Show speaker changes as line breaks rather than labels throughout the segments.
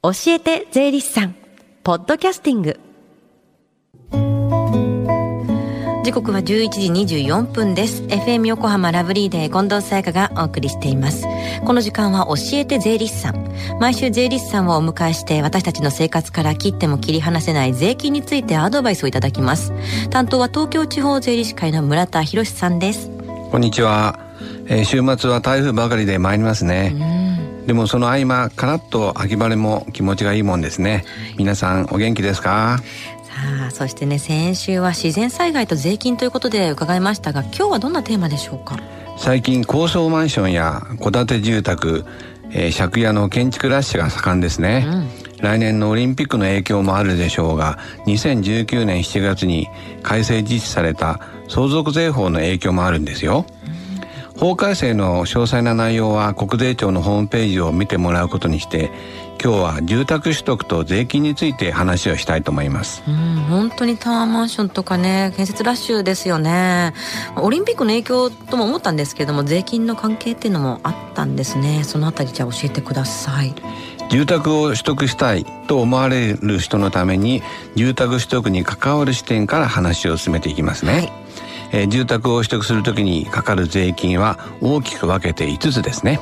教えて税理士さん。ポッドキャスティング。時刻は11時24分です。FM 横浜ラブリーデー近藤沙耶香がお送りしています。この時間は教えて税理士さん。毎週税理士さんをお迎えして私たちの生活から切っても切り離せない税金についてアドバイスをいただきます。担当は東京地方税理士会の村田博さんです。
こんにちは、えー、週末は台風ばかりで参りますねでもその合間カラッと秋晴れも気持ちがいいもんですね、皆さんお元気ですか？
さあそしてね先週は自然災害と税金ということで伺いましたが今日はどんなテーマでしょうか？
最近高層マンションや戸建て住宅、えー、借家の建築ラッシュが盛んですね、うん、来年のオリンピックの影響もあるでしょうが2019年7月に改正実施された相続税法の影響もあるんですよ、法改正の詳細な内容は国税庁のホームページを見てもらうことにして今日は住宅取得と税金について話をしたいと思います。
うん本当にタワーマンションとかね建設ラッシュですよね。オリンピックの影響とも思ったんですけども税金の関係っていうのもあったんですね。そのあたりじゃあ教えてください。
住宅を取得したいと思われる人のために住宅取得に関わる視点から話を進めていきますね、はいえー、住宅を取得するときにかかる税金は大きく分けて5つですね。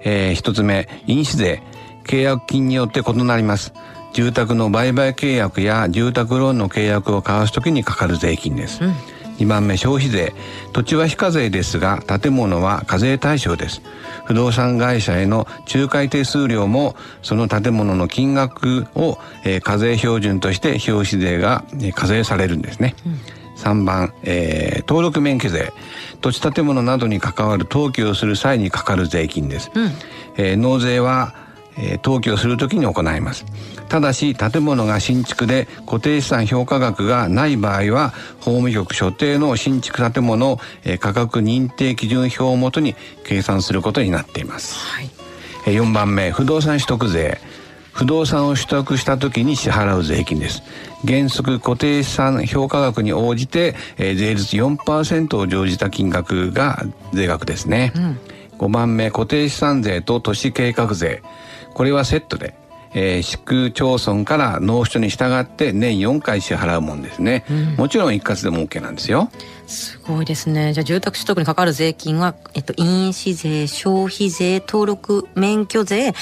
えー、1つ目、印紙税。契約金によって異なります。住宅の売買契約や住宅ローンの契約を交わすときにかかる税金です。うん2番目消費税土地は非課税ですが建物は課税対象です不動産会社への仲介手数料もその建物の金額を、えー、課税標準として表紙税が、えー、課税されるんですね、うん3番、えー、登録免許税。土地建物などに関わる登記をする際にかかる税金です、うん、えー、納税は、えー、登記をするときに行います。ただし建物が新築で固定資産評価額がない場合は法務局所定の新築建物、えー、価格認定基準表をもとに計算することになっています、はい、えー、4番目不動産取得税不動産を取得した時に支払う税金です。原則固定資産評価額に応じて、えー、税率4%を乗じた金額が税額ですね、うん、5番目固定資産税と都市計画税。これはセットでえー、市区町村から納付書に従って年4回支払うもんですね、うん、もちろん一括でも OK なんですよ
すごいですね。じゃあ住宅取得にかかる税金は、えっと、印紙税消費税登録免許税、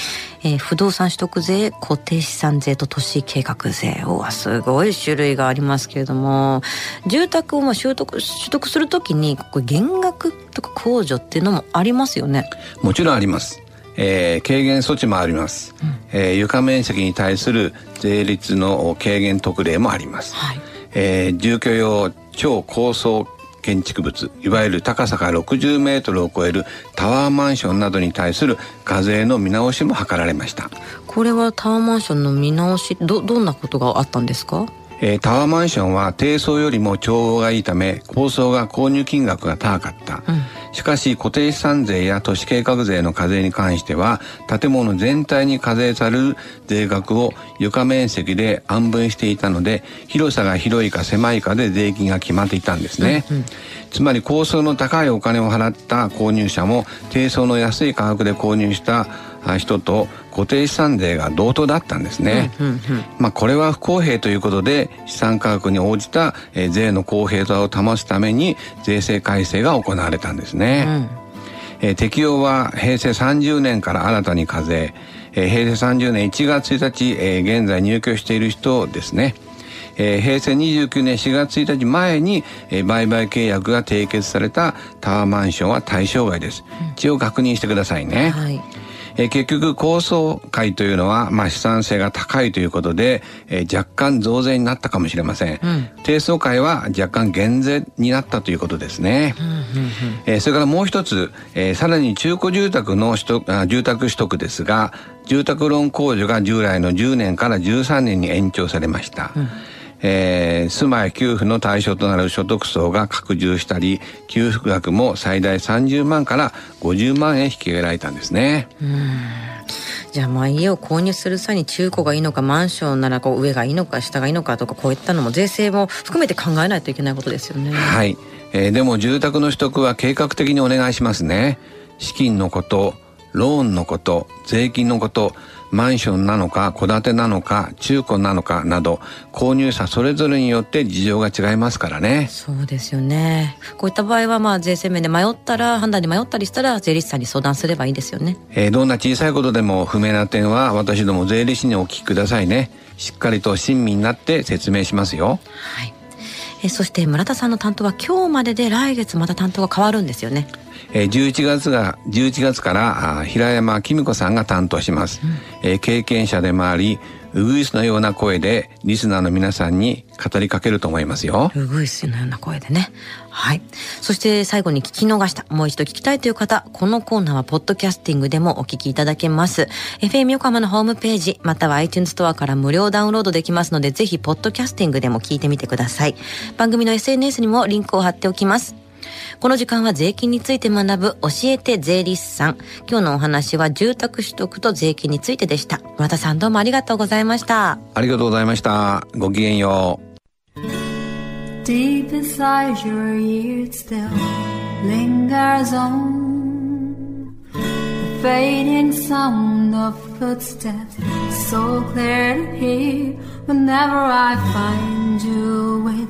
えー、不動産取得税固定資産税と都市計画税。はすごい種類がありますけれども。住宅をまあ取得取得するときにここ減額とか控除っていうのもありますよね。
もちろんあります。えー、軽減措置もあります、うん、えー、床面積に対する税率の軽減特例もあります、はい、えー、住居用超高層建築物いわゆる高さが60メートルを超えるタワーマンションなどに対する課税の見直しも図られました。
これはタワーマンションの見直しどどんなことがあったんですか？
えー、タワーマンションは低層よりも調合がいいため高層が購入金額が高かった、うん。しかし固定資産税や都市計画税の課税に関しては建物全体に課税される税額を床面積で安分していたので広さが広いか狭いかで税金が決まっていたんですね、うんうん、つまり高層の高いお金を払った購入者も低層の安い価格で購入した人と固定資産税が同等だったんですね、まあこれは不公平ということで資産価格に応じた、え税の公平さを保つために税制改正が行われたんですね、うん。えー、適用は平成30年から新たに課税、えー、平成30年1月1日、えー、現在入居している人ですね。えー、平成29年4月1日前に、えー、売買契約が締結されたタワーマンションは対象外です。一応確認してくださいね。はいえー、結局高層階というのは、まあ、資産性が高いということで、えー、若干増税になったかもしれません、うん、低層階は若干減税になったということですね、うんうんうん、えー、それからもう一つ、えー、さらに中古住宅の取得あ住宅取得ですが住宅ローン控除が従来の10年から13年に延長されました、うんえー、住まい給付の対象となる所得層が拡充したり給付額も最大30万から50万円引き上げられたんですね。
じゃあまあ家を購入する際に中古がいいのかマンションならこう上がいいのか下がいいのかとかこういったのも税制も含めて考えないといけないことですよね。
はい、えー、でも住宅の取得は計画的にお願いしますね。資金のことローンのこと税金のこと
マンションなのか戸建てなのか中古なのかなど購入者それぞれによって事情が違いますからね。
そうですよね。こういった場合はまあ税制面で迷ったら判断に迷ったりしたら税理士さんに相談すればいいですよね、
えー、どんな小さいことでも不明な点は私ども税理士にお聞きくださいね。しっかりと親身になって説明しますよ。
はいえそして村田さんの担当は今日までで来月また担当が変わるんですよね。
えー、11月が11月からあ平山紀美子さんが担当します、うん、えー、経験者でもありウグイスのような声でリスナーの皆さんに語りかけると思いますよ。
ウグイスのような声でね。はい。そして最後に聞き逃したもう一度聞きたいという方このコーナーはポッドキャスティングでもお聞きいただけます。FM 横浜のホームページまたは iTunes ストアから無料ダウンロードできますのでぜひポッドキャスティングでも聞いてみてください。番組の SNS にもリンクを貼っておきます。この時間は税金について学ぶ教えて税理士さん。今日のお話は住宅取得と税金についてでした。村田さんどうもありがとうございました。
ありがとうございました。ごきげんよう。Deep inside your ears still lingers on The fading sound of footsteps So clear to hear Whenever I find you with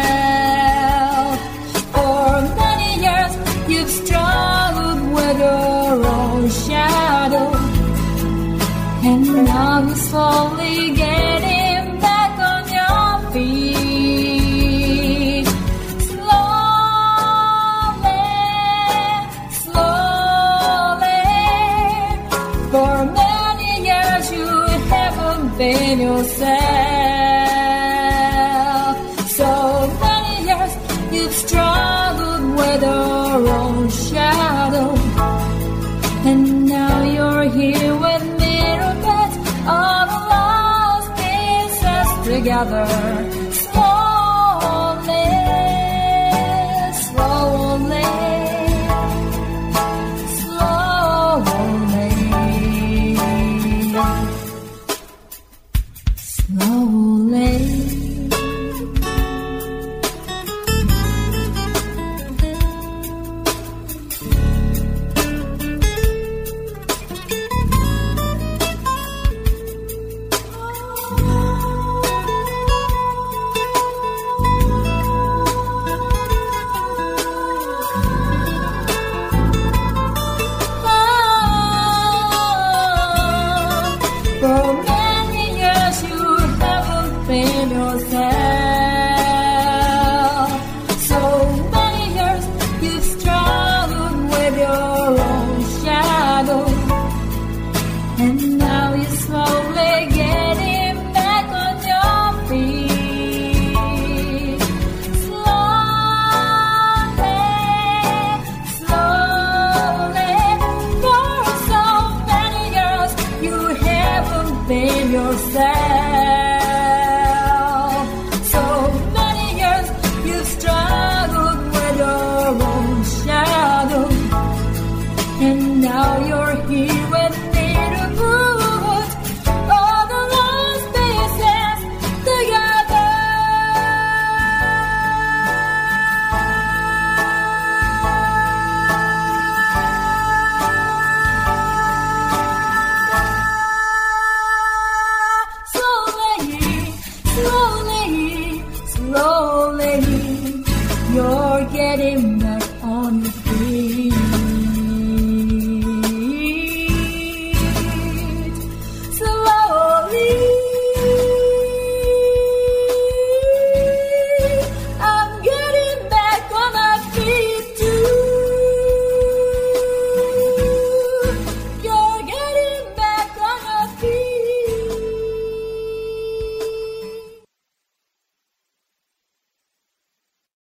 You've struggled with our own shadow, and now you're here with me put all the lost pieces together.